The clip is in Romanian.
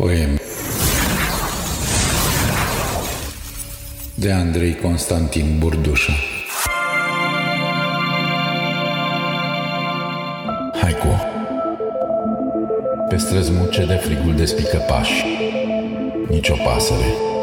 Poem. De Andrei Constantin Burdușa. Haiku Pe străzi de frigul despică pași Nici o pasăre.